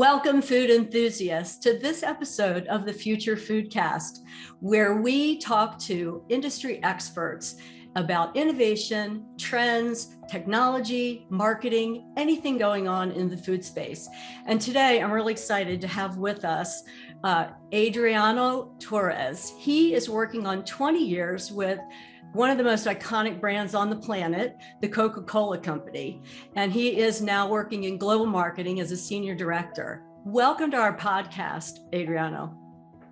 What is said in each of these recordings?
Welcome, food enthusiasts, to this episode of the Future Foodcast, where we talk to industry experts about innovation, trends, technology, marketing, anything going on in the food space. And today I'm really excited to have with us uh, Adriano Torres. He is working on 20 years with one of the most iconic brands on the planet, the Coca Cola Company. And he is now working in global marketing as a senior director. Welcome to our podcast, Adriano.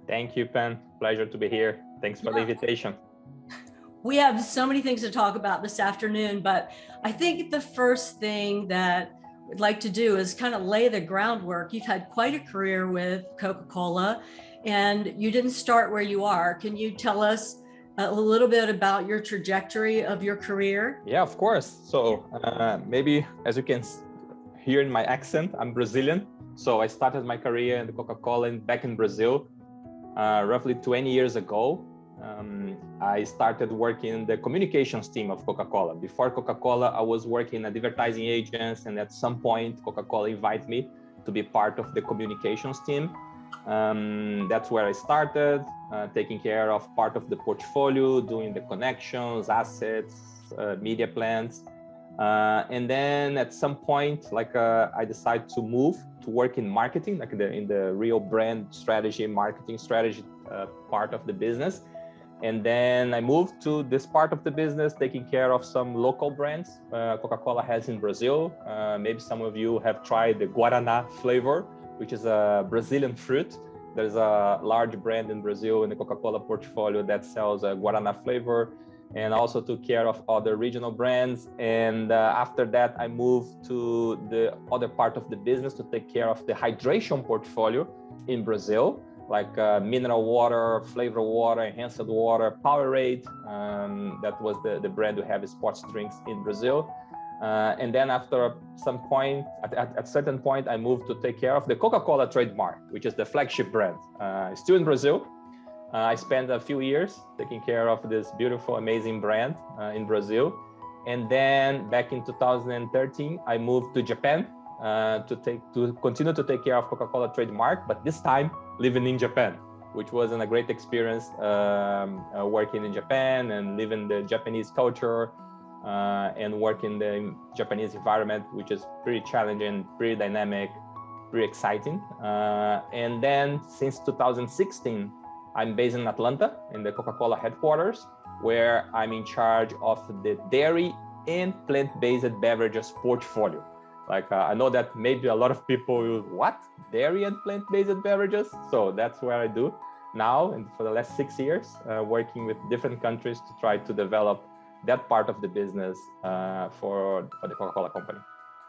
Thank you, Pen. Pleasure to be here. Thanks for yeah. the invitation. We have so many things to talk about this afternoon, but I think the first thing that we'd like to do is kind of lay the groundwork. You've had quite a career with Coca Cola, and you didn't start where you are. Can you tell us? A little bit about your trajectory of your career? Yeah, of course. So uh, maybe as you can hear in my accent, I'm Brazilian. So I started my career in Coca-Cola back in Brazil, uh, roughly 20 years ago. Um, I started working in the communications team of Coca-Cola. Before Coca-Cola, I was working at advertising agents, and at some point, Coca-Cola invited me to be part of the communications team. Um, that's where I started, uh, taking care of part of the portfolio, doing the connections, assets, uh, media plans. Uh, and then at some point, like uh, I decided to move to work in marketing, like the, in the real brand strategy, marketing strategy uh, part of the business. And then I moved to this part of the business, taking care of some local brands uh, Coca-Cola has in Brazil. maybe some of you have tried the Guaraná flavor which is a Brazilian fruit. There's a large brand in Brazil in the Coca-Cola portfolio that sells a Guarana flavor and also took care of other regional brands. And uh, after that, I moved to the other part of the business to take care of the hydration portfolio in Brazil, like uh, mineral water, flavor water, enhanced water, Powerade. Um, that was the, the brand we have sports drinks in Brazil. Uh, and then after some point, at, at, at, certain point, I moved to take care of the Coca-Cola trademark, which is the flagship brand. Uh, still in Brazil. Uh, I spent a few years taking care of this beautiful, amazing brand uh, in Brazil. And then back in 2013, I moved to Japan uh, to take to continue to take care of Coca-Cola trademark, but this time living in Japan, which was a great experience um, uh, working in Japan and living the Japanese culture, uh, and work in the Japanese environment, which is pretty challenging, pretty dynamic, pretty exciting. Uh, and then since 2016, I'm based in Atlanta in the Coca-Cola headquarters, where I'm in charge of the dairy and plant-based beverages portfolio. Like uh, I know that maybe a lot of people will what dairy and plant-based beverages. So that's where I do now, and for the last six years, uh, working with different countries to try to develop that part of the business uh, for, for the Coca-Cola company.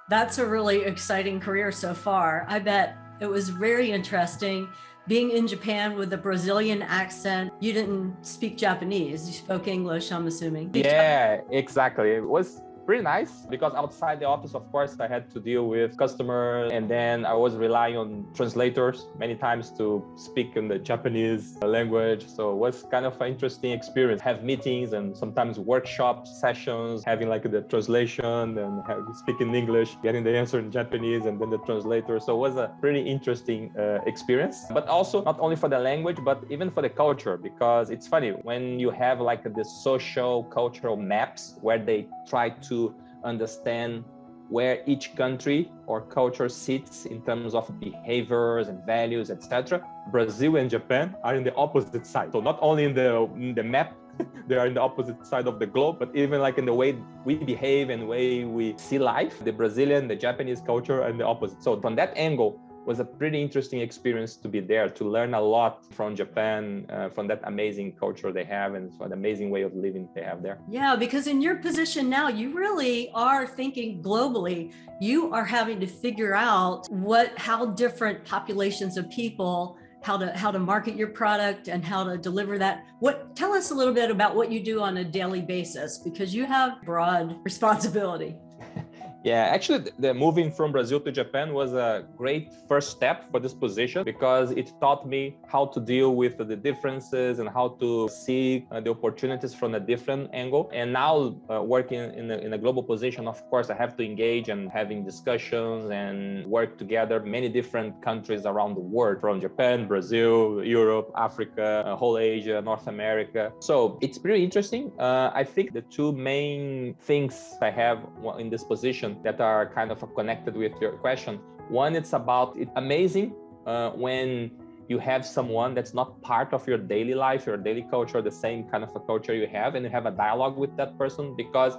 That's a really exciting career so far. I bet it was very interesting being in Japan with a Brazilian accent. You didn't speak Japanese, you spoke English, I'm assuming. Yeah, exactly. It was pretty nice because outside the office, of course, I had to deal with customers and then I was relying on translators many times to speak in the Japanese language. So it was kind of an interesting experience. Have meetings and sometimes workshop sessions, having like the translation and speaking English, getting the answer in Japanese and then the translator. So it was a pretty interesting uh, experience. But also not only for the language, but even for the culture, because it's funny when you have like the social cultural maps where they try to understand where each country or culture sits in terms of behaviors and values, etc. Brazil and Japan are in the opposite side. So not only in the in the map, they are in the opposite side of the globe, but even like in the way we behave and way we see life, the Brazilian, the Japanese culture in the opposite. So from that angle, was a pretty interesting experience to be there to learn a lot from Japan, uh, from that amazing culture they have and an amazing way of living they have there. Yeah, because in your position now, you really are thinking globally. You are having to figure out what, how different populations of people how to how to market your product and how to deliver that what tell us a little bit about what you do on a daily basis because you have broad responsibility Yeah, actually, the, moving from Brazil to Japan was a great first step for this position because it taught me how to deal with the differences and how to see uh, the opportunities from a different angle. And now, uh, working in a, in a global position, of course, I have to engage and having discussions and work together many different countries around the world from Japan, Brazil, Europe, Africa, uh, whole Asia, North America. So it's pretty interesting. Uh, I think the two main things I have in this position that are kind of connected with your question. One, it's about it's amazing uh, when you have someone that's not part of your daily life, your daily culture, the same kind of a culture you have, and you have a dialogue with that person because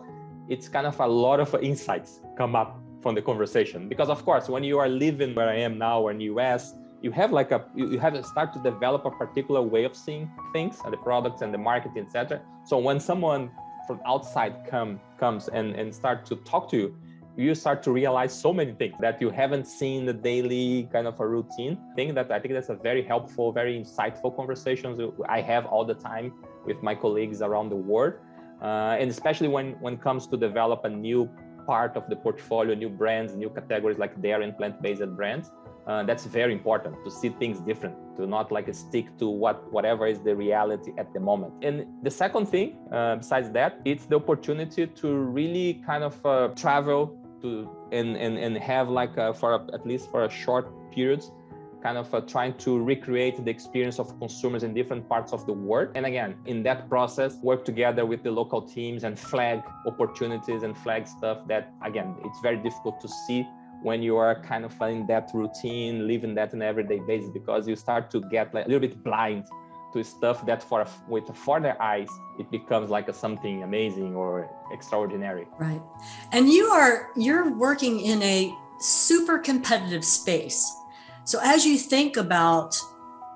it's kind of a lot of insights come up from the conversation. Because of course, when you are living where I am now in US, you have like a you have to start to develop a particular way of seeing things and the products and the marketing, etc. So when someone from outside come comes and, and start to talk to you, you start to realize so many things that you haven't seen the daily kind of a routine thing that I think that's a very helpful, very insightful conversations I have all the time with my colleagues around the world. Uh, and especially when, when it comes to develop a new part of the portfolio, new brands, new categories like dairy and plant-based brands. Uh, that's very important to see things different to not like stick to what whatever is the reality at the moment and the second thing uh, besides that it's the opportunity to really kind of uh, travel to and and, and have like a, for a, at least for a short periods kind of uh, trying to recreate the experience of consumers in different parts of the world. And again, in that process, work together with the local teams and flag opportunities and flag stuff that, again, it's very difficult to see when you are kind of in that routine, living that on an everyday basis, because you start to get like a little bit blind to stuff that for with for their eyes it becomes like a something amazing or extraordinary. Right. And you are you're working in a super competitive space. So as you think about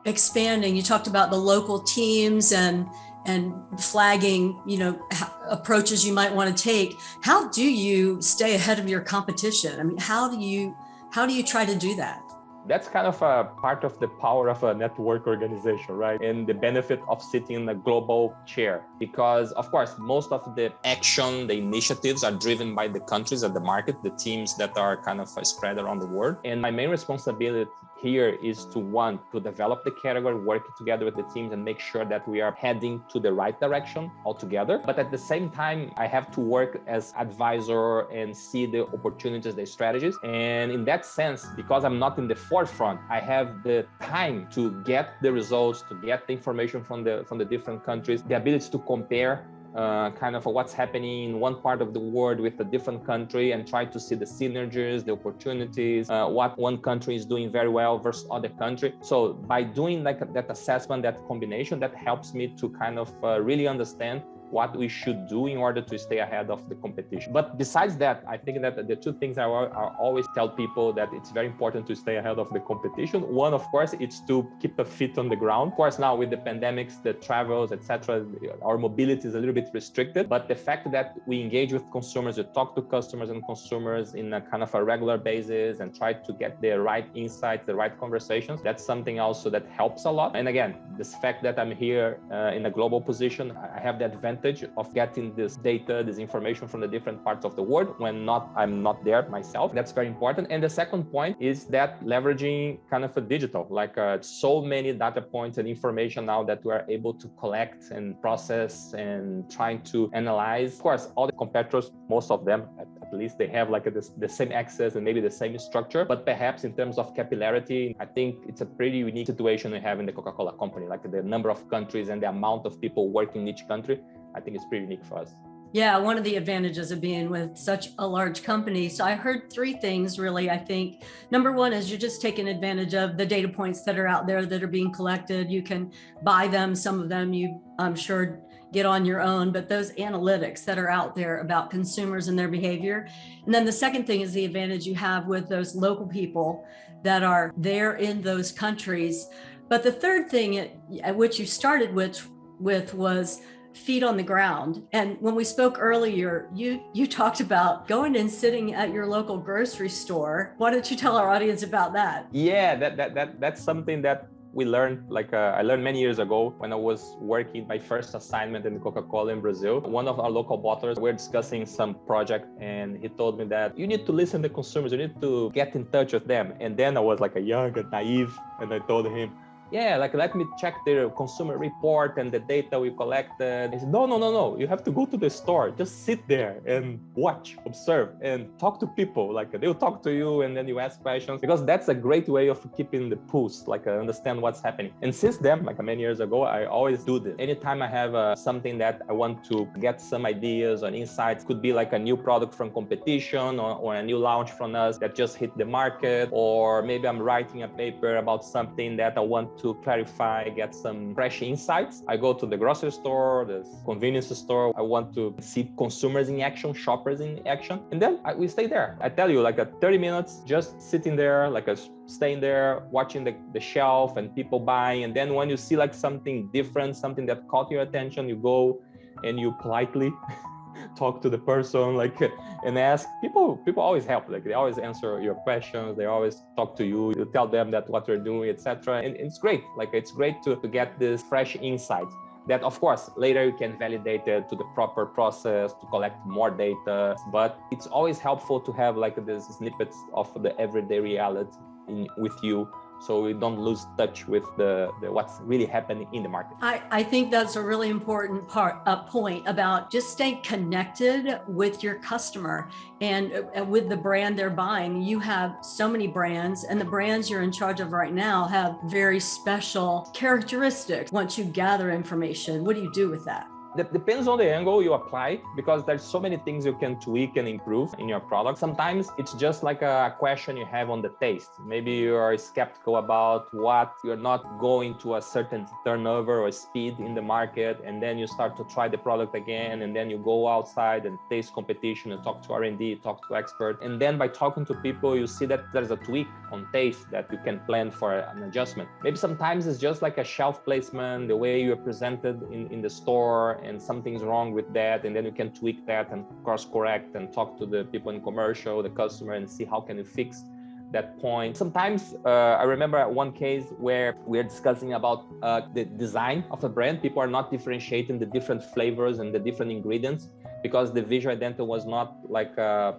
expanding you talked about the local teams and and flagging you know approaches you might want to take. How do you stay ahead of your competition? I mean how do you how do you try to do that that's kind of a part of the power of a network organization, right? And the benefit of sitting in a global chair. Because, of course, most of the action, the initiatives are driven by the countries and the market, the teams that are kind of spread around the world. And my main responsibility here is to want to develop the category, work together with the teams and make sure that we are heading to the right direction altogether. But at the same time, I have to work as advisor and see the opportunities, the strategies. And in that sense, because I'm not in the forefront, I have the time to get the results, to get the information from the from the different countries, the ability to compare uh, kind of what's happening in one part of the world with a different country and try to see the synergies, the opportunities, uh, what one country is doing very well versus other country. So by doing like that assessment, that combination, that helps me to kind of uh, really understand what we should do in order to stay ahead of the competition. But besides that, I think that the two things I, I always tell people that it's very important to stay ahead of the competition. One, of course, it's to keep a feet on the ground. Of course, now with the pandemics, the travels, etc., our mobility is a little bit restricted. But the fact that we engage with consumers, we talk to customers and consumers in a kind of a regular basis and try to get the right insights, the right conversations, that's something also that helps a lot. And again, this fact that I'm here uh, in a global position, I have the advantage advantage of getting this data, this information from the different parts of the world when not I'm not there myself. That's very important. And the second point is that leveraging kind of a digital, like uh, so many data points and information now that we are able to collect and process and trying to analyze. Of course, all the competitors, most of them at, at least, they have like a, the, the same access and maybe the same structure, but perhaps in terms of capillarity, I think it's a pretty unique situation we have in the Coca-Cola company, like the number of countries and the amount of people working in each country I think it's pretty unique for us. Yeah, one of the advantages of being with such a large company. So I heard three things really. I think number one is you're just taking advantage of the data points that are out there that are being collected. You can buy them. Some of them you, I'm sure, get on your own, but those analytics that are out there about consumers and their behavior. And then the second thing is the advantage you have with those local people that are there in those countries. But the third thing at which you started with, with was feet on the ground. And when we spoke earlier, you you talked about going and sitting at your local grocery store. Why don't you tell our audience about that? Yeah, that that, that that's something that we learned like uh, I learned many years ago when I was working my first assignment in Coca-Cola in Brazil. One of our local bottlers, we are discussing some project and he told me that you need to listen to consumers, you need to get in touch with them. And then I was like a young and naive and I told him, yeah, like let me check their consumer report and the data we collected. Said, no, no, no, no. You have to go to the store. Just sit there and watch, observe, and talk to people. Like they'll talk to you and then you ask questions because that's a great way of keeping the pulse, like uh, understand what's happening. And since then, like many years ago, I always do this. Anytime I have uh, something that I want to get some ideas or insights, could be like a new product from competition or, or a new launch from us that just hit the market, or maybe I'm writing a paper about something that I want to clarify, get some fresh insights. I go to the grocery store, the convenience store. I want to see consumers in action, shoppers in action. And then I, we stay there. I tell you, like a 30 minutes, just sitting there, like a staying there, watching the, the shelf and people buying. And then when you see like something different, something that caught your attention, you go and you politely talk to the person like and ask people people always help like they always answer your questions they always talk to you you tell them that what they're doing etc and it's great like it's great to, to get this fresh insight that of course later you can validate it to the proper process to collect more data but it's always helpful to have like this snippets of the everyday reality in, with you so we don't lose touch with the, the, what's really happening in the market. I, I think that's a really important part point about just staying connected with your customer and with the brand they're buying. You have so many brands and the brands you're in charge of right now have very special characteristics. Once you gather information what do you do with that depends on the angle you apply because there's so many things you can tweak and improve in your product. Sometimes it's just like a question you have on the taste. Maybe you're skeptical about what you're not going to a certain turnover or speed in the market, and then you start to try the product again, and then you go outside and taste competition and talk to R&D, talk to expert, and then by talking to people, you see that there's a tweak on taste that you can plan for an adjustment. Maybe sometimes it's just like a shelf placement, the way you're presented in, in the store and something's wrong with that and then you can tweak that and course correct and talk to the people in commercial the customer and see how can you fix that point. Sometimes uh, i remember one case where we're discussing about uh, the design of a brand. People are not differentiating the different flavors and the different ingredients because the visual identity was not like uh,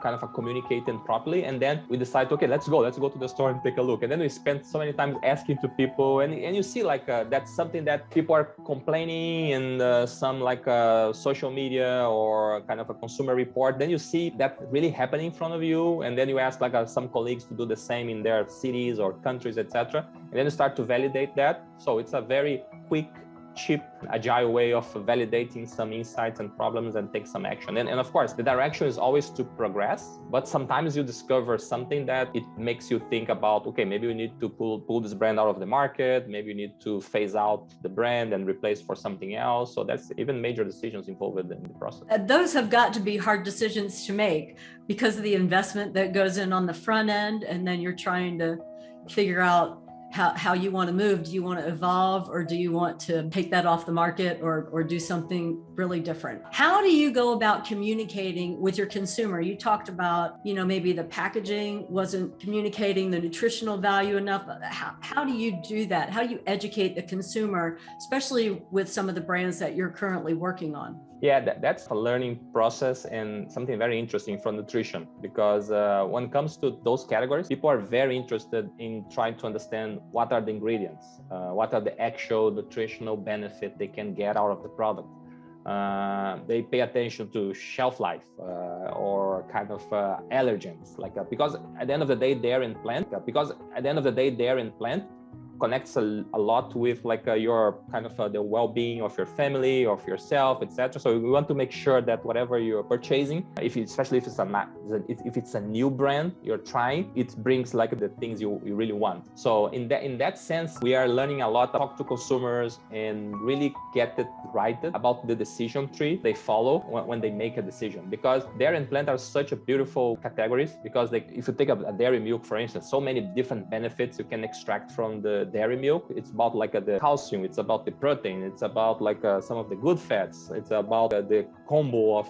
kind of a communicating properly and then we decide okay let's go let's go to the store and take a look. And then we spend so many times asking to people and, and you see like uh, that's something that people are complaining in uh, some like uh, social media or kind of a consumer report. Then you see that really happening in front of you and then you ask like uh, some colleagues to do the same in their cities or countries etc and then you start to validate that. So it's a very quick cheap, agile way of validating some insights and problems and take some action. And, and of course, the direction is always to progress, but sometimes you discover something that it makes you think about, okay, maybe we need to pull, pull this brand out of the market. Maybe you need to phase out the brand and replace for something else. So that's even major decisions involved in the process. Uh, those have got to be hard decisions to make because of the investment that goes in on the front end. And then you're trying to figure out how, how you want to move. Do you want to evolve or do you want to take that off the market or, or do something really different? How do you go about communicating with your consumer? You talked about, you know, maybe the packaging wasn't communicating the nutritional value enough. Uh, how, how do you do that? How do you educate the consumer, especially with some of the brands that you're currently working on? Yeah, that, that's a learning process and something very interesting from nutrition because uh, when it comes to those categories, people are very interested in trying to understand what are the ingredients, uh, what are the actual nutritional benefit they can get out of the product. Uh, they pay attention to shelf life uh, or kind of uh, allergens, like uh, because at the end of the day they're in plant. because at the end of the day they're in plant, connects a, a lot with like uh, your kind of uh, the well-being of your family of yourself etc so we want to make sure that whatever you're purchasing if it, especially if it's a if it's a new brand you're trying it brings like the things you, you really want. So in that in that sense we are learning a lot to talk to consumers and really get it right about the decision tree they follow when, when they make a decision. Because dairy and plant are such a beautiful categories because they, if you take a, a dairy milk for instance so many different benefits you can extract from the dairy milk. It's about like uh, the calcium. It's about the protein. It's about like uh, some of the good fats. It's about uh, the combo of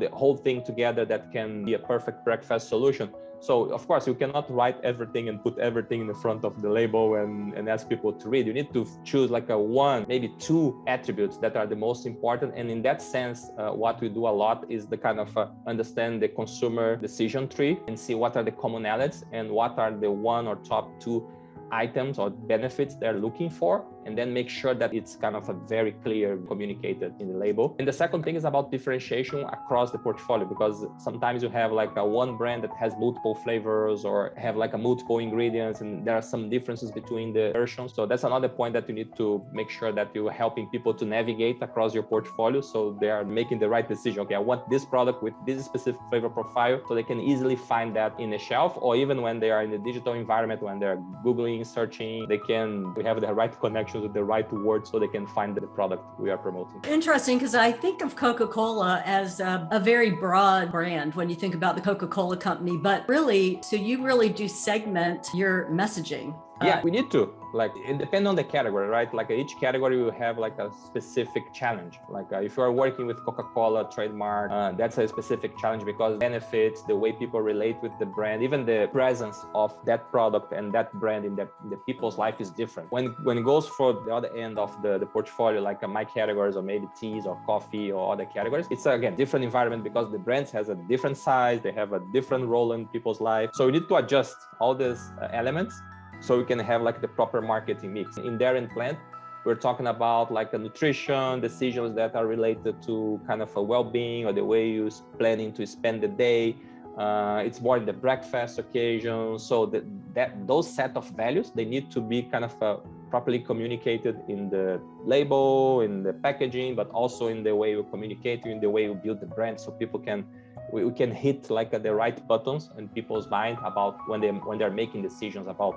the whole thing together that can be a perfect breakfast solution. So of course you cannot write everything and put everything in the front of the label and, and ask people to read. You need to choose like a one, maybe two attributes that are the most important. And in that sense, uh, what we do a lot is the kind of uh, understand the consumer decision tree and see what are the commonalities and what are the one or top two items or benefits they're looking for and then make sure that it's kind of a very clear communicated in the label. And the second thing is about differentiation across the portfolio because sometimes you have like a one brand that has multiple flavors or have like a multiple ingredients and there are some differences between the versions. So that's another point that you need to make sure that you're helping people to navigate across your portfolio so they are making the right decision. Okay i want this product with this specific flavor profile so they can easily find that in a shelf or even when they are in the digital environment when they're googling searching they can we have the right connections with the right words so they can find the product we are promoting. Interesting, because I think of Coca Cola as a, a, very broad brand when you think about the Coca Cola company, but really, so you really do segment your messaging. Yeah, uh, we need to like it depends on the category right? Like each category will have like a specific challenge. Like uh, if you are working with coca-cola trademark uh, that's a specific challenge because benefits the way people relate with the brand even the presence of that product and that brand in the, the people's life is different. When when it goes for the other end of the, the portfolio like uh, my categories or maybe teas or coffee or other categories it's again different environment because the brands has a different size they have a different role in people's life. So you need to adjust all these uh, elements so we can have like the proper marketing mix. In dairy and plant, we're talking about like the nutrition decisions that are related to kind of a well-being or the way you're planning to spend the day. Uh, it's more the breakfast occasion. So that, that those set of values they need to be kind of uh, properly communicated in the label, in the packaging, but also in the way you communicate, in the way you build the brand, so people can we, we can hit like uh, the right buttons in people's mind about when they when they're making decisions about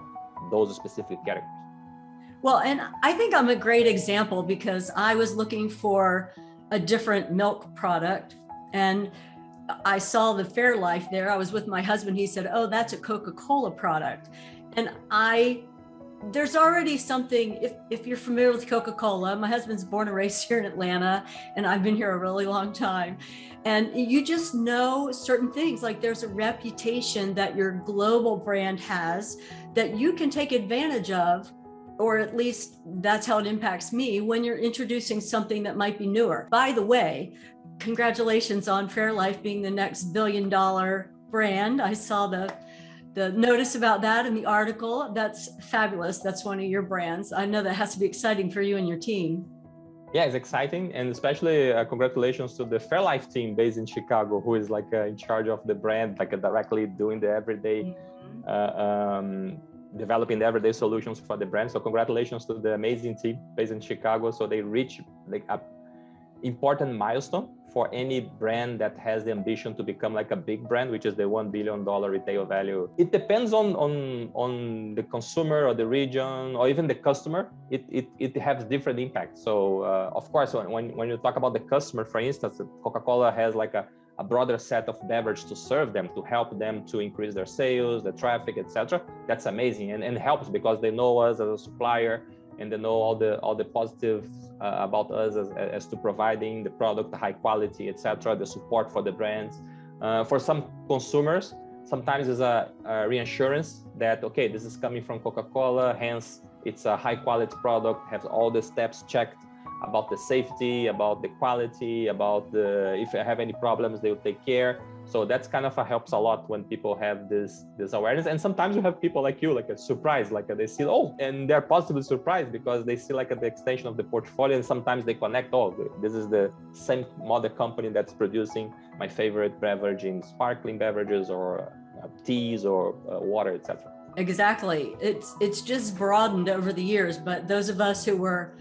those specific characters. Well, and I think I'm a great example because I was looking for a different milk product and I saw the Fairlife there. I was with my husband. He said, Oh, that's a Coca Cola product. And I there's already something if, if you're familiar with coca-cola my husband's born and raised here in atlanta and i've been here a really long time and you just know certain things like there's a reputation that your global brand has that you can take advantage of or at least that's how it impacts me when you're introducing something that might be newer by the way congratulations on fairlife being the next billion dollar brand i saw the the notice about that in the article. That's fabulous. That's one of your brands. I know that has to be exciting for you and your team. Yeah, it's exciting, and especially uh, congratulations to the Fairlife team based in Chicago, who is like uh, in charge of the brand, like uh, directly doing the everyday, mm-hmm. Uh, um, developing the everyday solutions for the brand. So congratulations to the amazing team based in Chicago. So they reach like a important milestone for any brand that has the ambition to become like a big brand, which is the one billion dollar retail value. It depends on on on the consumer or the region or even the customer. It it, it has different impacts. So uh, of course, when when you talk about the customer, for instance, Coca-Cola has like a a broader set of beverage to serve them to help them to increase their sales the traffic etc that's amazing and, and helps because they know us as a supplier and they know all the all the positives uh, about us as, as to providing the product, the high quality, etc., the support for the brands. Uh, for some consumers, sometimes there's a, a, reassurance that okay, this is coming from Coca-Cola, hence it's a high quality product, has all the steps checked about the safety, about the quality, about the if I have any problems, they will take care. So that's kind of a, helps a lot when people have this this awareness. And sometimes you have people like you like a surprise like a, they see oh and they're positively surprised because they see like a, the extension of the portfolio and sometimes they connect oh this is the same mother company that's producing my favorite beverage in sparkling beverages or uh, teas or uh, water etc exactly. It's it's just broadened over the years but those of us who were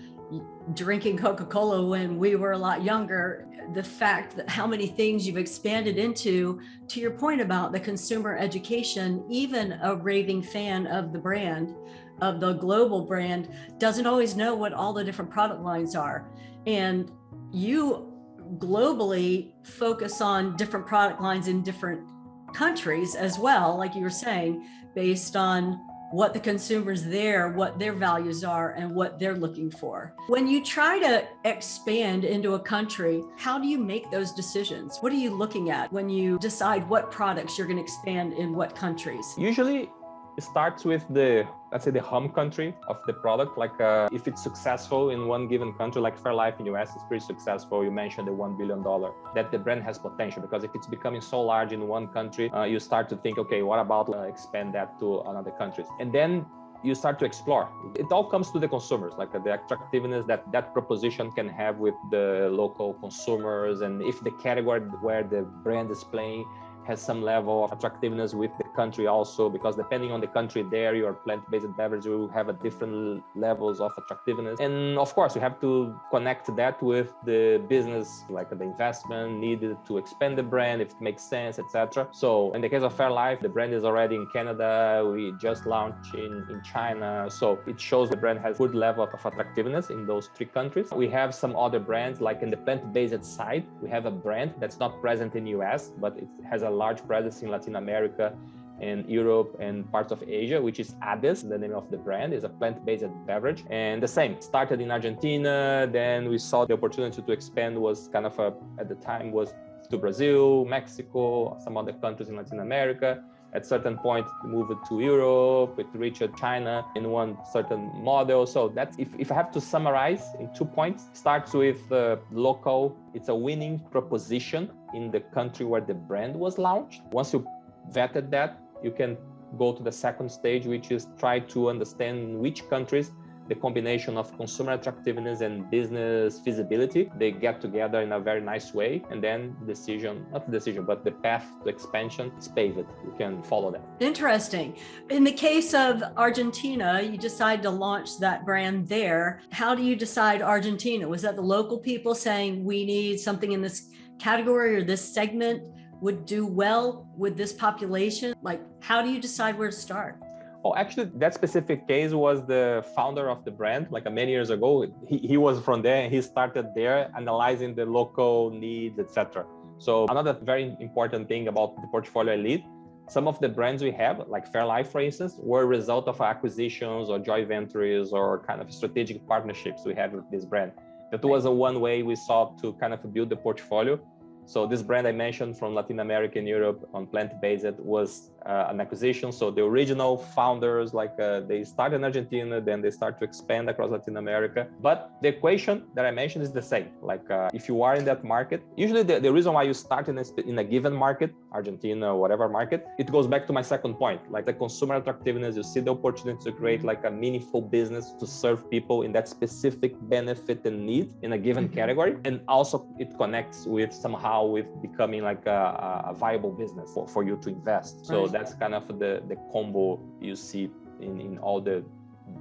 drinking coca-cola when we were a lot younger the fact that how many things you've expanded into to your point about the consumer education even a raving fan of the brand of the global brand doesn't always know what all the different product lines are. And you globally focus on different product lines in different countries as well like you were saying based on what the consumers there, what their values are, and what they're looking for. When you try to expand into a country, how do you make those decisions? What are you looking at when you decide what products you're going to expand in what countries? Usually, it starts with the let's say the home country of the product. Like uh, if it's successful in one given country like fairlife in us is pretty successful. You mentioned the one billion dollar that the brand has potential because if it's becoming so large in one country uh, you start to think okay what about uh, expand that to another countries? And then you start to explore. It all comes to the consumers like uh, the attractiveness that that proposition can have with the local consumers and if the category where the brand is playing has some level of attractiveness with the country also because depending on the country there your plant-based beverage will have a different levels of attractiveness. And of course you have to connect that with the business like the investment needed to expand the brand if it makes sense etc so in the case of fairlife the brand is already in canada. We just launched in, in china. So it shows the brand has good level of attractiveness in those three countries. We have some other brands like in the plant-based side we have a brand that's not present in us but it has a large presence in Latin America and Europe and parts of Asia, which is Ades, the name of the brand, is a plant-based beverage. And the same, started in Argentina, then we saw the opportunity to expand was kind of a, at the time was to Brazil, Mexico, some other countries in Latin America. At certain point, moved to Europe, it reached China in one certain model. So that's if, if I have to summarize in two points, starts with uh, local, it's a winning proposition in the country where the brand was launched. Once you vetted that, you can go to the second stage, which is try to understand which countries the combination of consumer attractiveness and business feasibility. They get together in a very nice way and then decision not the decision but the path to expansion is paved. You can follow that. Interesting. In the case of argentina you decide to launch that brand there. How do you decide argentina? Was that the local people saying we need something in this category or this segment would do well with this population? Like, how do you decide where to start? Oh, actually, that specific case was the founder of the brand, like uh, many years ago. He, he was from there and he started there analyzing the local needs, etc. So another very important thing about the portfolio elite, some of the brands we have, like Fairlife, for instance, were a result of acquisitions or joint ventures or kind of strategic partnerships we had with this brand. That was a one way we saw to kind of build the portfolio so this brand I mentioned from Latin America and Europe on plant-based was uh, an acquisition. So the original founders, like uh, they started in Argentina, then they start to expand across Latin America. But the equation that I mentioned is the same. Like uh, if you are in that market, usually the, the reason why you start in a, in a given market, Argentina, whatever market, it goes back to my second point. Like the consumer attractiveness, you see the opportunity to create like a meaningful business to serve people in that specific benefit and need in a given mm-hmm. category. And also it connects with somehow with becoming like a, a viable business for, for you to invest. So right. That's kind of the, the combo you see in, in all the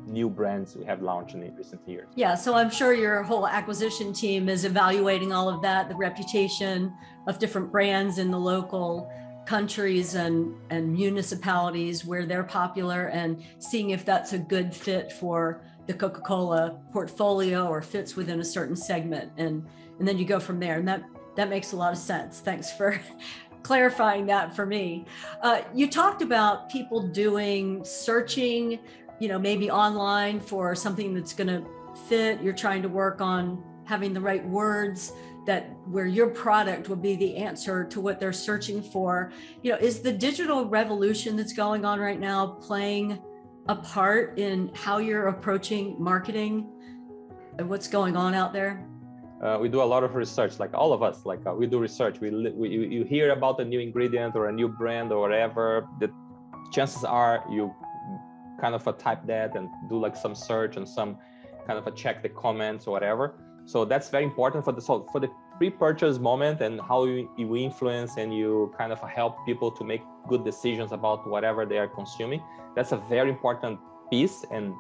new brands we have launched in recent years. Yeah, so I'm sure your whole acquisition team is evaluating all of that, the reputation of different brands in the local countries and and municipalities where they're popular and seeing if that's a good fit for the Coca-Cola portfolio or fits within a certain segment and and then you go from there and that that makes a lot of sense. Thanks for clarifying that for me. Uh, you talked about people doing searching, you know, maybe online for something that's going to fit. You're trying to work on having the right words that where your product will be the answer to what they're searching for. You know, is the digital revolution that's going on right now playing a part in how you're approaching marketing and what's going on out there? Uh, we do a lot of research like all of us like uh, we do research. We, we you hear about a new ingredient or a new brand or whatever the chances are you kind of type that and do like some search and some kind of a check the comments or whatever. So that's very important for the so for the pre-purchase moment and how you, you influence and you kind of help people to make good decisions about whatever they are consuming. That's a very important piece and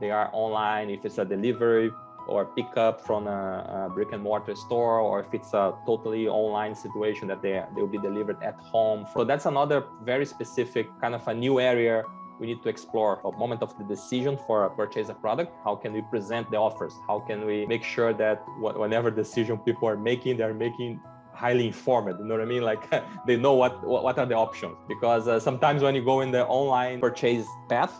they are online. If it's a delivery or pick up from a, a, brick and mortar store or if it's a totally online situation that they, they will be delivered at home. So that's another very specific kind of a new area we need to explore. A moment of the decision for a purchase a product. How can we present the offers? How can we make sure that whatever decision people are making they're making highly informed you know what i mean? Like they know what what are the options. Because uh, sometimes when you go in the online purchase path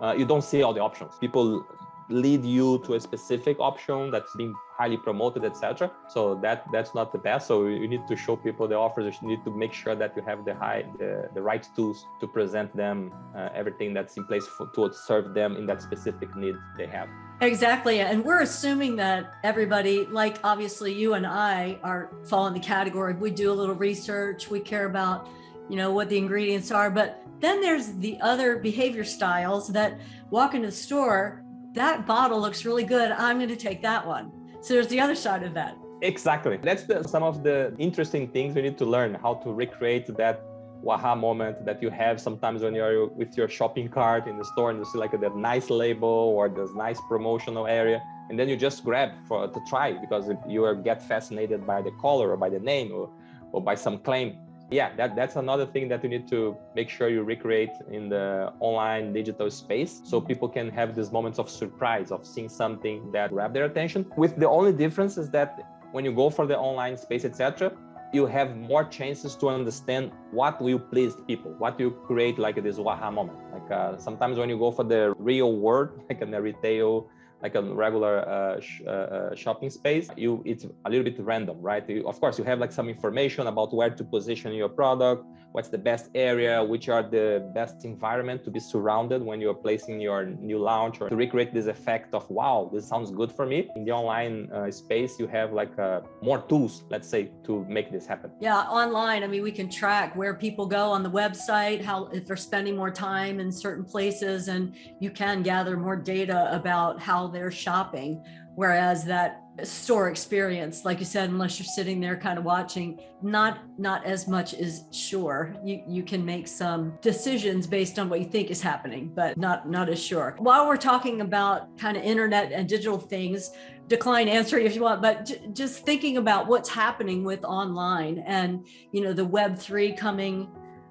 uh, you don't see all the options. People lead you to a specific option that's being highly promoted, etc. So that that's not the best. So you need to show people the offers. You need to make sure that you have the high the, the right tools to present them uh, everything that's in place for, to serve them in that specific need they have. Exactly. And we're assuming that everybody, like obviously you and I, are fall in the category. We do a little research, we care about, you know, what the ingredients are. But then there's the other behavior styles that walk into the store that bottle looks really good. I'm going to take that one. So there's the other side of that. Exactly. That's the, some of the interesting things we need to learn how to recreate that waha moment that you have sometimes when you're with your shopping cart in the store and you see like that nice label or this nice promotional area and then you just grab for to try because you get fascinated by the color or by the name or, or by some claim yeah that, that's another thing that you need to make sure you recreate in the online digital space so people can have these moments of surprise of seeing something that grab their attention. With the only difference is that when you go for the online space etc you have more chances to understand what will please people what you create like this waha moment. Like uh, sometimes when you go for the real world like in the retail like a regular uh, sh- uh, uh, shopping space you it's a little bit random right? You, of course you have like some information about where to position your product what's the best area which are the best environment to be surrounded when you're placing your new launch or to recreate this effect of wow this sounds good for me. In the online uh, space you have like uh, more tools let's say to make this happen. Yeah online i mean we can track where people go on the website how if they're spending more time in certain places and you can gather more data about how they're shopping whereas that store experience like you said unless you're sitting there kind of watching not not as much is sure. You you can make some decisions based on what you think is happening but not not as sure. While we're talking about kind of internet and digital things decline answering if you want but j- just thinking about what's happening with online and you know the web 3 coming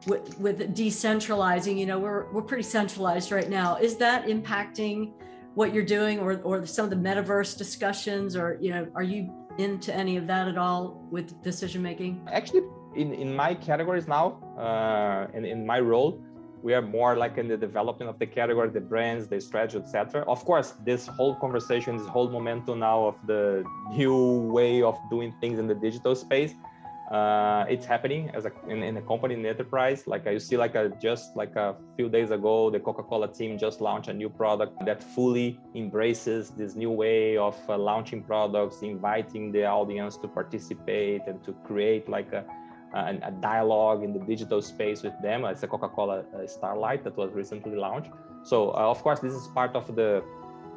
with, with decentralizing you know we're we're pretty centralized right now. Is that impacting what you're doing or or some of the metaverse discussions or you know are you into any of that at all with decision making? Actually in in my categories now uh, and in my role we are more like in the development of the category the brands the strategy etc of course this whole conversation this whole momentum now of the new way of doing things in the digital space uh, it's happening as a in, in, a company in the enterprise. Like i see like a just like a few days ago the coca-cola team just launched a new product that fully embraces this new way of uh, launching products inviting the audience to participate and to create like a, a, a dialogue in the digital space with them. It's a coca-cola uh, starlight that was recently launched. So uh, of course this is part of the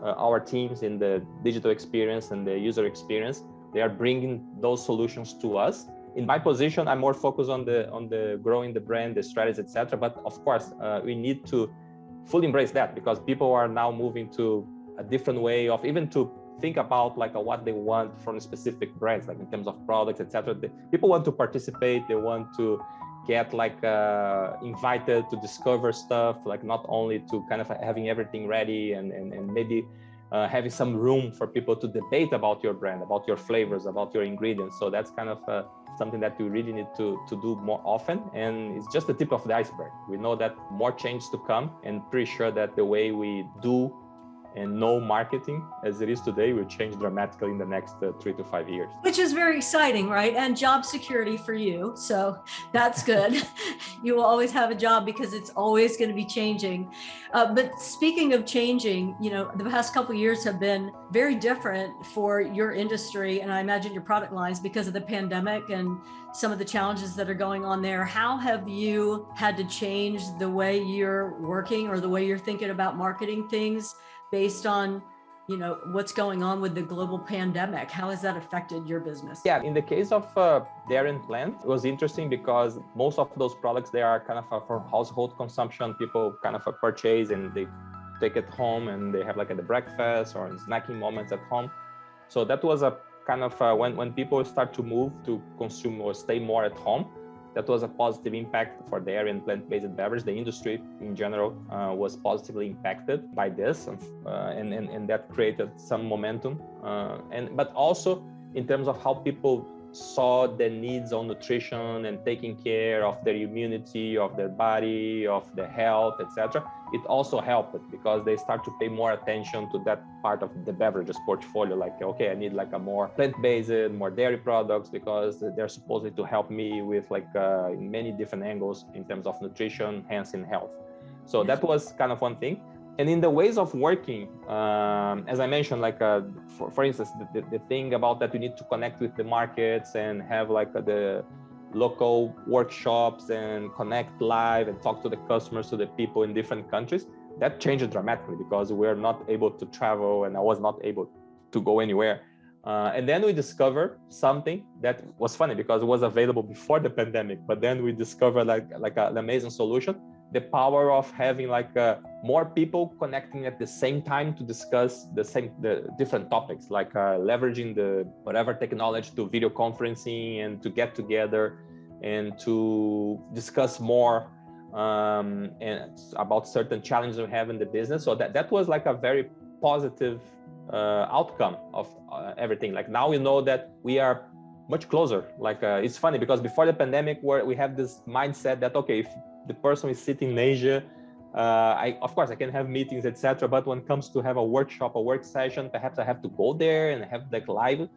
uh, our teams in the digital experience and the user experience. They are bringing those solutions to us in my position i'm more focused on the on the growing the brand the strategies etc but of course uh, we need to fully embrace that because people are now moving to a different way of even to think about like uh, what they want from specific brands like in terms of products etc people want to participate. They want to get like uh, invited to discover stuff like not only to kind of having everything ready and and, and maybe uh, having some room for people to debate about your brand, about your flavors, about your ingredients. So that's kind of uh, something that we really need to, to do more often. And it's just the tip of the iceberg. We know that more change to come and pretty sure that the way we do and no marketing as it is today will change dramatically in the next uh, three to five years. Which is very exciting, right? And job security for you. So that's good. you will always have a job because it's always going to be changing. Uh, but speaking of changing, you know, the past couple years have been very different for your industry and I imagine your product lines because of the pandemic and some of the challenges that are going on there. How have you had to change the way you're working or the way you're thinking about marketing things? Based on you know what's going on with the global pandemic. How has that affected your business? Yeah in the case of uh, plant it was interesting because most of those products they are kind of for household consumption people kind of purchase and they take it home and they have like at the breakfast or in snacking moments at home. So that was a kind of uh, when when people start to move to consume or stay more at home that was a positive impact for dairy and plant-based beverage. The industry in general uh, was positively impacted by this, uh, and, and, and that created some momentum. Uh, and but also in terms of how people saw the needs on nutrition and taking care of their immunity, of their body, of their health, etc., it also helped because they start to pay more attention to that part of the beverages portfolio. Like, okay, I need like a more plant-based, more dairy products because they're supposed to help me with like uh, many different angles in terms of nutrition, hence in health. So that was kind of one thing and in the ways of working um, as i mentioned like uh, for, for instance the, the, thing about that we need to connect with the markets and have like uh, the local workshops and connect live and talk to the customers to the people in different countries that changed dramatically because we're not able to travel and i was not able to go anywhere. Uh, and then we discovered something that was funny because it was available before the pandemic but then we discovered like like an amazing solution the power of having like uh, more people connecting at the same time to discuss the same the different topics like uh, leveraging the whatever technology to video conferencing and to get together and to discuss more um, and about certain challenges we have in the business so that that was like a very positive uh, outcome of uh, everything like now we know that we are much closer like uh, it's funny because before the pandemic where we have this mindset that okay if the person is sitting in Asia. Uh, I, of course, I can have meetings, etc. But when it comes to have a workshop, a work session, perhaps I have to go there and have like live.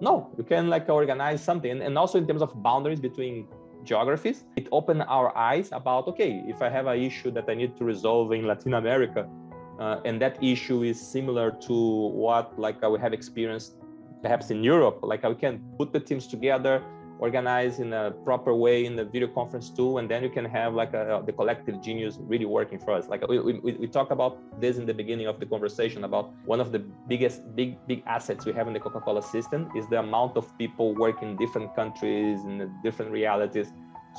No, you can like organize something. And also in terms of boundaries between geographies, it opened our eyes about okay, if I have an issue that I need to resolve in Latin America, uh, and that issue is similar to what like we have experienced perhaps in Europe, like I can put the teams together organized in a proper way in the video conference tool and then you can have like a, the collective genius really working for us. Like we, we, we talk about this in the beginning of the conversation about one of the biggest big big assets we have in the coca-cola system is the amount of people working in different countries in different realities.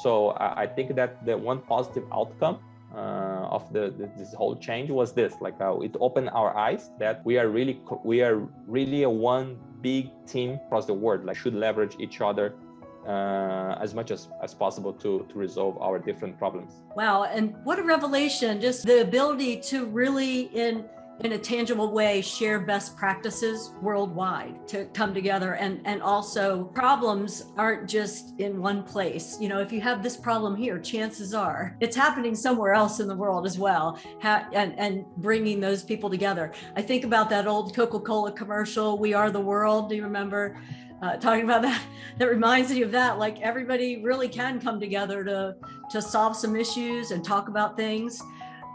So i, I think that the one positive outcome uh, of the, the, this whole change was this like uh, it opened our eyes that we are really we are really a one big team across the world like should leverage each other uh, as much as, as possible to, to resolve our different problems. Wow. And what a revelation, just the ability to really, in in a tangible way share best practices worldwide to come together and and also problems aren't just in one place you know if you have this problem here chances are it's happening somewhere else in the world as well ha- and and bringing those people together i think about that old coca-cola commercial we are the world do you remember uh, talking about that that reminds me of that like everybody really can come together to to solve some issues and talk about things.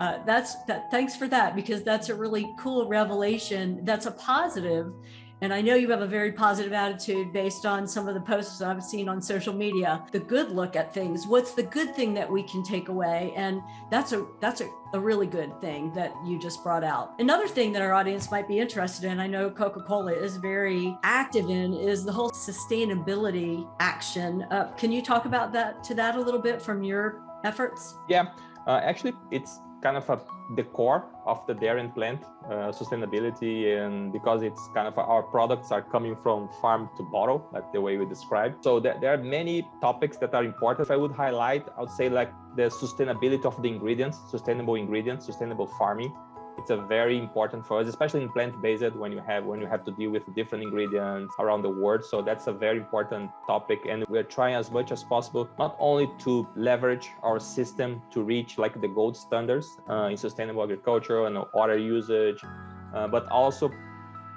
Uh, that's that thanks for that because that's a really cool revelation. That's a positive and I know you have a very positive attitude based on some of the posts I've seen on social media. The good look at things. What's the good thing that we can take away? And that's a that's a, a really good thing that you just brought out. Another thing that our audience might be interested in, I know Coca-Cola is very active in, is the whole sustainability action. Uh, can you talk about that to that a little bit from your efforts? Yeah, uh, actually, it's kind of a, the core of the dairy plant uh, sustainability and because it's kind of a, our products are coming from farm to bottle like the way we described so there, there are many topics that are important. If i would highlight i would say like the sustainability of the ingredients sustainable ingredients sustainable farming it's a very important for us especially in plant-based when you have when you have to deal with different ingredients around the world. So that's a very important topic and we're trying as much as possible not only to leverage our system to reach like the gold standards uh, in sustainable agriculture and water usage uh, but also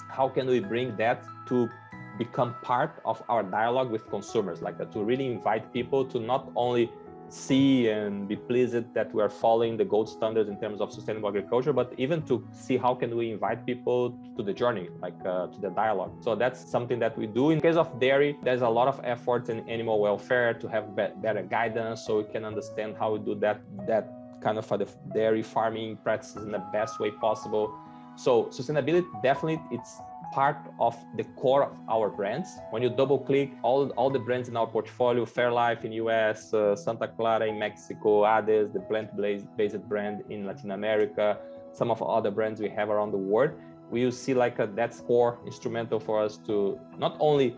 how can we bring that to become part of our dialogue with consumers like that to really invite people to not only see and be pleased that we are following the gold standards in terms of sustainable agriculture but even to see how can we invite people to the journey like uh, to the dialogue. So that's something that we do. In case of dairy there's a lot of efforts in animal welfare to have be- better guidance so we can understand how we do that that kind of the dairy farming practices in the best way possible. So sustainability definitely it's part of the core of our brands. When you double click all, all the brands in our portfolio, Fairlife in US, uh, Santa Clara in Mexico, AdeS, the plant-based brand in Latin America, some of other brands we have around the world, we will see like a, that's core instrumental for us to not only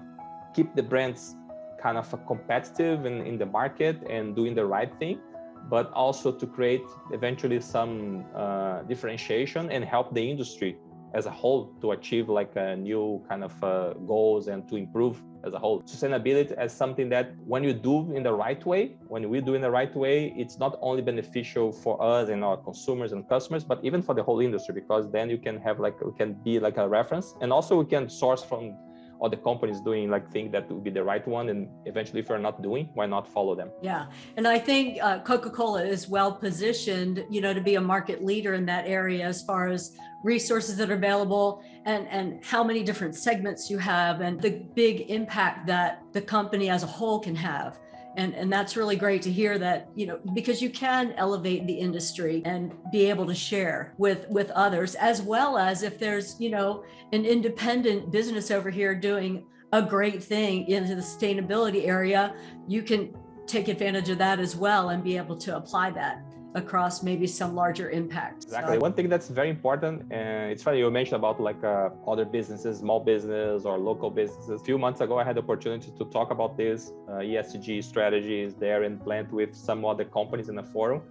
keep the brands kind of competitive in, in the market and doing the right thing, but also to create eventually some uh, differentiation and help the industry as a whole to achieve like a new kind of uh, goals and to improve as a whole. Sustainability as something that when you do in the right way, when we do in the right way, it's not only beneficial for us and our consumers and customers, but even for the whole industry, because then you can have like, we can be like a reference. And also we can source from other companies doing like think that would be the right one. And eventually if you're not doing why not follow them? Yeah. And i think uh, coca-cola is well positioned you know to be a market leader in that area as far as resources that are available and and how many different segments you have and the big impact that the company as a whole can have. And and that's really great to hear that you know because you can elevate the industry and be able to share with with others as well as if there's you know an independent business over here doing a great thing in the sustainability area you can take advantage of that as well and be able to apply that across maybe some larger impact. Exactly. So, One thing that's very important, and it's funny you mentioned about like uh, other businesses, small business or local businesses. A few months ago, I had the opportunity to talk about this uh, ESG strategies there and plant with some other companies in the forum.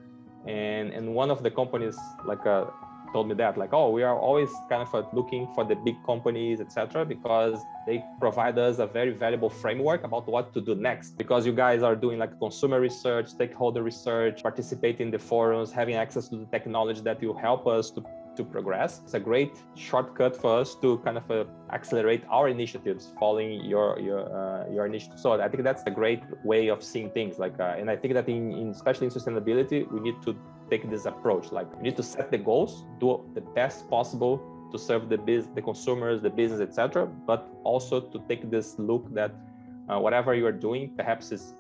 And and one of the companies like uh, told me that like oh we are always kind of uh, looking for the big companies etc because they provide us a very valuable framework about what to do next because you guys are doing like consumer research stakeholder research participate in the forums having access to the technology that will help us to to progress. It's a great shortcut for us to kind of uh, accelerate our initiatives, following your your uh, your initiative. So I think that's a great way of seeing things. Like, uh, and I think that in, in especially in sustainability, we need to take this approach. Like, you need to set the goals, do the best possible to serve the biz, the consumers, the business, etc. But also to take this look that uh, whatever you are doing, perhaps is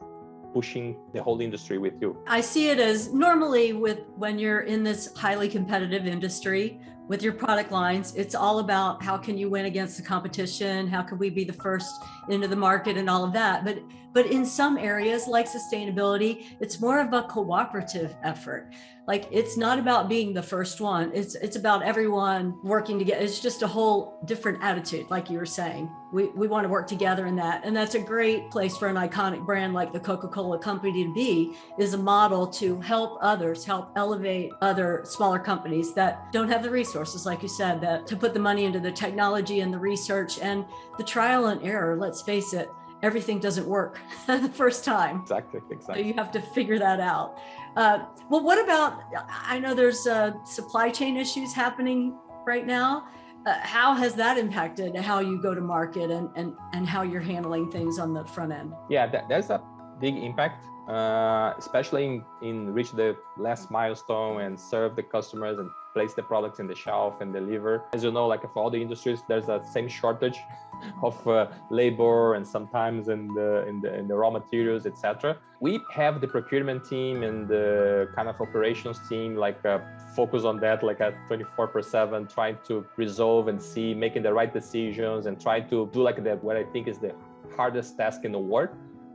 pushing the whole industry with you? I see it as normally with when you're in this highly competitive industry with your product lines, it's all about how can you win against the competition? How can we be the first into the market and all of that? But but in some areas like sustainability, it's more of a cooperative effort like it's not about being the first one it's it's about everyone working together it's just a whole different attitude like you were saying we we want to work together in that and that's a great place for an iconic brand like the coca-cola company to be is a model to help others help elevate other smaller companies that don't have the resources like you said that to put the money into the technology and the research and the trial and error let's face it everything doesn't work the first time. Exactly, exactly. So you have to figure that out. Uh, well, what about? I know there's uh, supply chain issues happening right now. Uh, how has that impacted how you go to market and, and, and how you're handling things on the front end? Yeah, that, there's a big impact, uh, especially in, in reach the last milestone and serve the customers and place the products in the shelf and deliver. As you know, like for all the industries, there's that same shortage of uh, labor and sometimes in the in the, in the raw materials etc we have the procurement team and the kind of operations team like uh, focus on that like at 24 per 7 trying to resolve and see making the right decisions and try to do like that what i think is the hardest task in the world.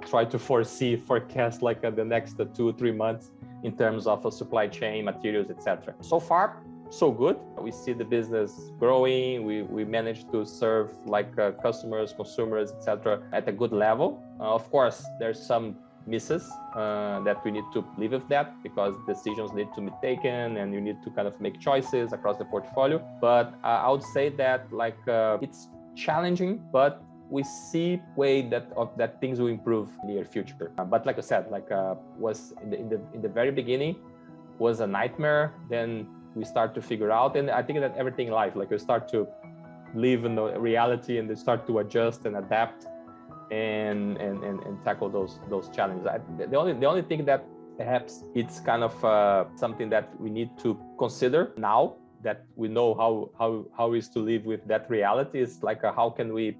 Try to foresee forecast like uh, the next uh, two three months in terms of a supply chain materials etc so far so good. We see the business growing. We, we managed to serve like uh, customers, consumers, etc. at a good level. Uh, of course, there's some misses uh, that we need to live with that because decisions need to be taken and you need to kind of make choices across the portfolio. But uh, I would say that like uh, it's challenging, but we see way that of that things will improve in the near future. Uh, but like I said, like was in the, in the in the very beginning was a nightmare. Then we start to figure out. And i think that everything in life like we start to live in the reality and they start to adjust and adapt and and and, and tackle those those challenges. I, the only the only thing that perhaps it's kind of uh, something that we need to consider now that we know how how how is to live with that reality is like uh, how can we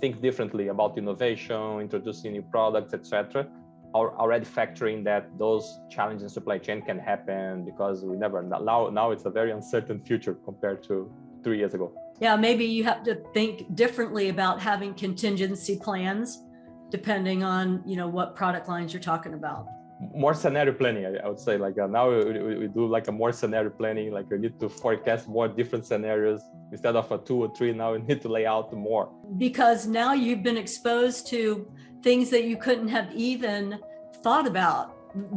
think differently about innovation introducing new products etc already factoring that those challenges in supply chain can happen because we never now now it's a very uncertain future compared to three years ago. Yeah maybe you have to think differently about having contingency plans depending on you know what product lines you're talking about. More scenario planning i, would say like uh, now we, we, do like a more scenario planning like we need to forecast more different scenarios instead of a two or three now we need to lay out more. Because now you've been exposed to things that you couldn't have even thought about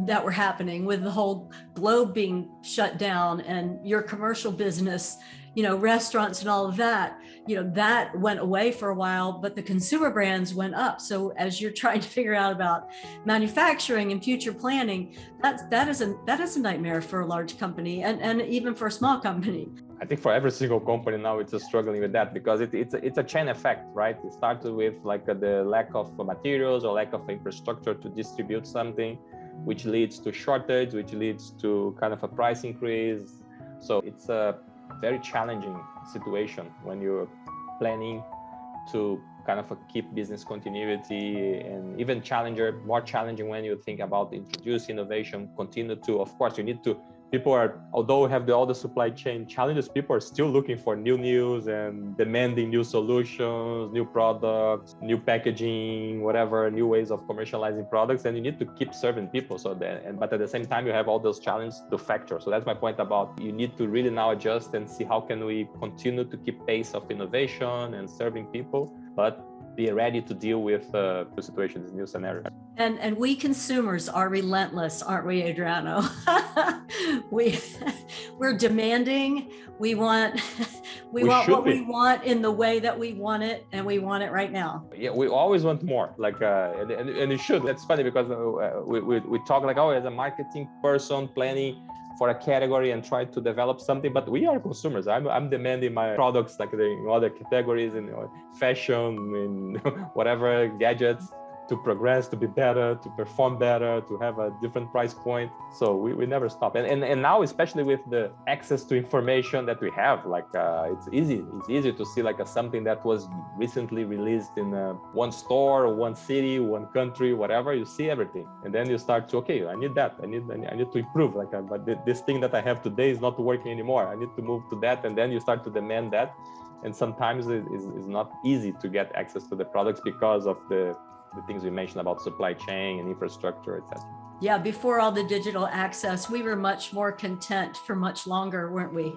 that were happening with the whole globe being shut down and your commercial business you know, restaurants and all of that, you know, that went away for a while, but the consumer brands went up. So as you're trying to figure out about manufacturing and future planning, that's that is a that is a nightmare for a large company and, and even for a small company. I think for every single company now, it's struggling with that because it, it's a, it's a chain effect, right? It started with like the lack of materials or lack of infrastructure to distribute something, which leads to shortage, which leads to kind of a price increase. So it's a very challenging situation when you're planning to kind of keep business continuity and even challenger more challenging when you think about introduce innovation continue to of course you need to people are although we have the, all the supply chain challenges people are still looking for new news and demanding new solutions new products new packaging whatever new ways of commercializing products and you need to keep serving people. So and but at the same time you have all those challenges to factor. So that's my point about you need to really now adjust and see how can we continue to keep pace of innovation and serving people. But be ready to deal with uh, the situation, this new scenario. And and we consumers are relentless, aren't we, Adriano? we we're demanding. We want we, we want what be. we want in the way that we want it, and we want it right now. Yeah, we always want more. Like uh, and, and, and it should. That's funny because uh, we, we we talk like oh, as a marketing person planning for a category and try to develop something but we are consumers. I'm, I'm demanding my products like in other categories in fashion in whatever gadgets to progress, to be better, to perform better, to have a different price point. So we, we never stop. And, and and now, especially with the access to information that we have, like uh, it's easy. It's easy to see like a, something that was recently released in uh, one store, one city, one country, whatever. You see everything, and then you start to okay, I need that. I need I need to improve. Like, uh, but this thing that I have today is not working anymore. I need to move to that, and then you start to demand that and sometimes it is, is not easy to get access to the products because of the the things we mentioned about supply chain and infrastructure, etc. Yeah, before all the digital access, we were much more content for much longer, weren't we?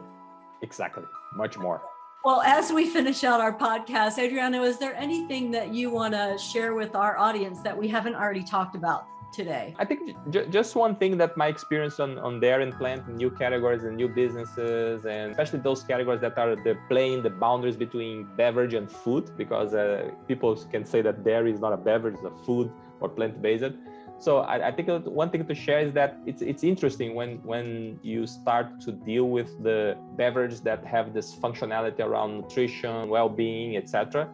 Exactly, much more. Well, as we finish out our podcast, Adriano, is there anything that you want to share with our audience that we haven't already talked about? Today? I think j- just one thing that my experience on, on dairy and plant new categories and new businesses, and especially those categories that are the playing the boundaries between beverage and food, because uh, people can say that dairy is not a beverage, it's a food or plant based. So I, I, think one thing to share is that it's it's interesting when when you start to deal with the beverages that have this functionality around nutrition, well-being, etc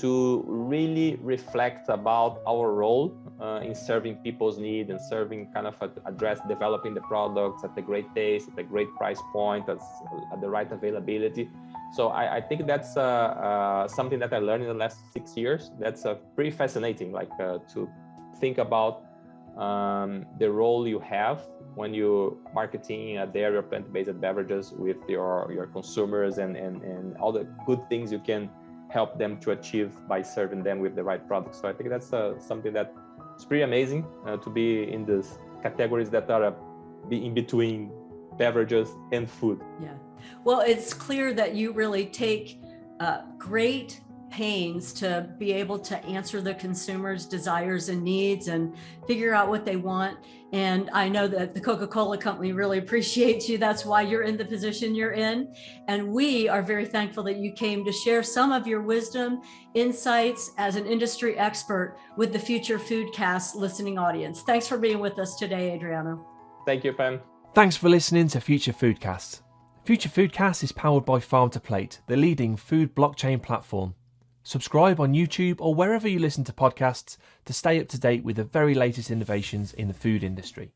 to really reflect about our role uh, in serving people's need and serving kind of address developing the products at a great taste at a great price point at, at the right availability so I, I think that's uh, uh, something that I learned in the last six years. That's uh, pretty fascinating, like uh, to think about um, the role you have when you marketing a dairy or plant-based beverages with your your consumers and, and and all the good things you can help them to achieve by serving them with the right products. So I think that's uh, something that it's pretty amazing uh, to be in these categories that are uh, in between beverages and food. Yeah. Well, it's clear that you really take uh, great pains to be able to answer the consumer's desires and needs and figure out what they want. And I know that the Coca Cola Company really appreciates you. That's why you're in the position you're in. And we are very thankful that you came to share some of your wisdom, insights as an industry expert with the Future Foodcast listening audience. Thanks for being with us today, Adriano. Thank you, Pam. Thanks for listening to Future Foodcast. Future Foodcast is powered by Farm to Plate, the leading food blockchain platform. Subscribe on YouTube or wherever you listen to podcasts to stay up to date with the very latest innovations in the food industry.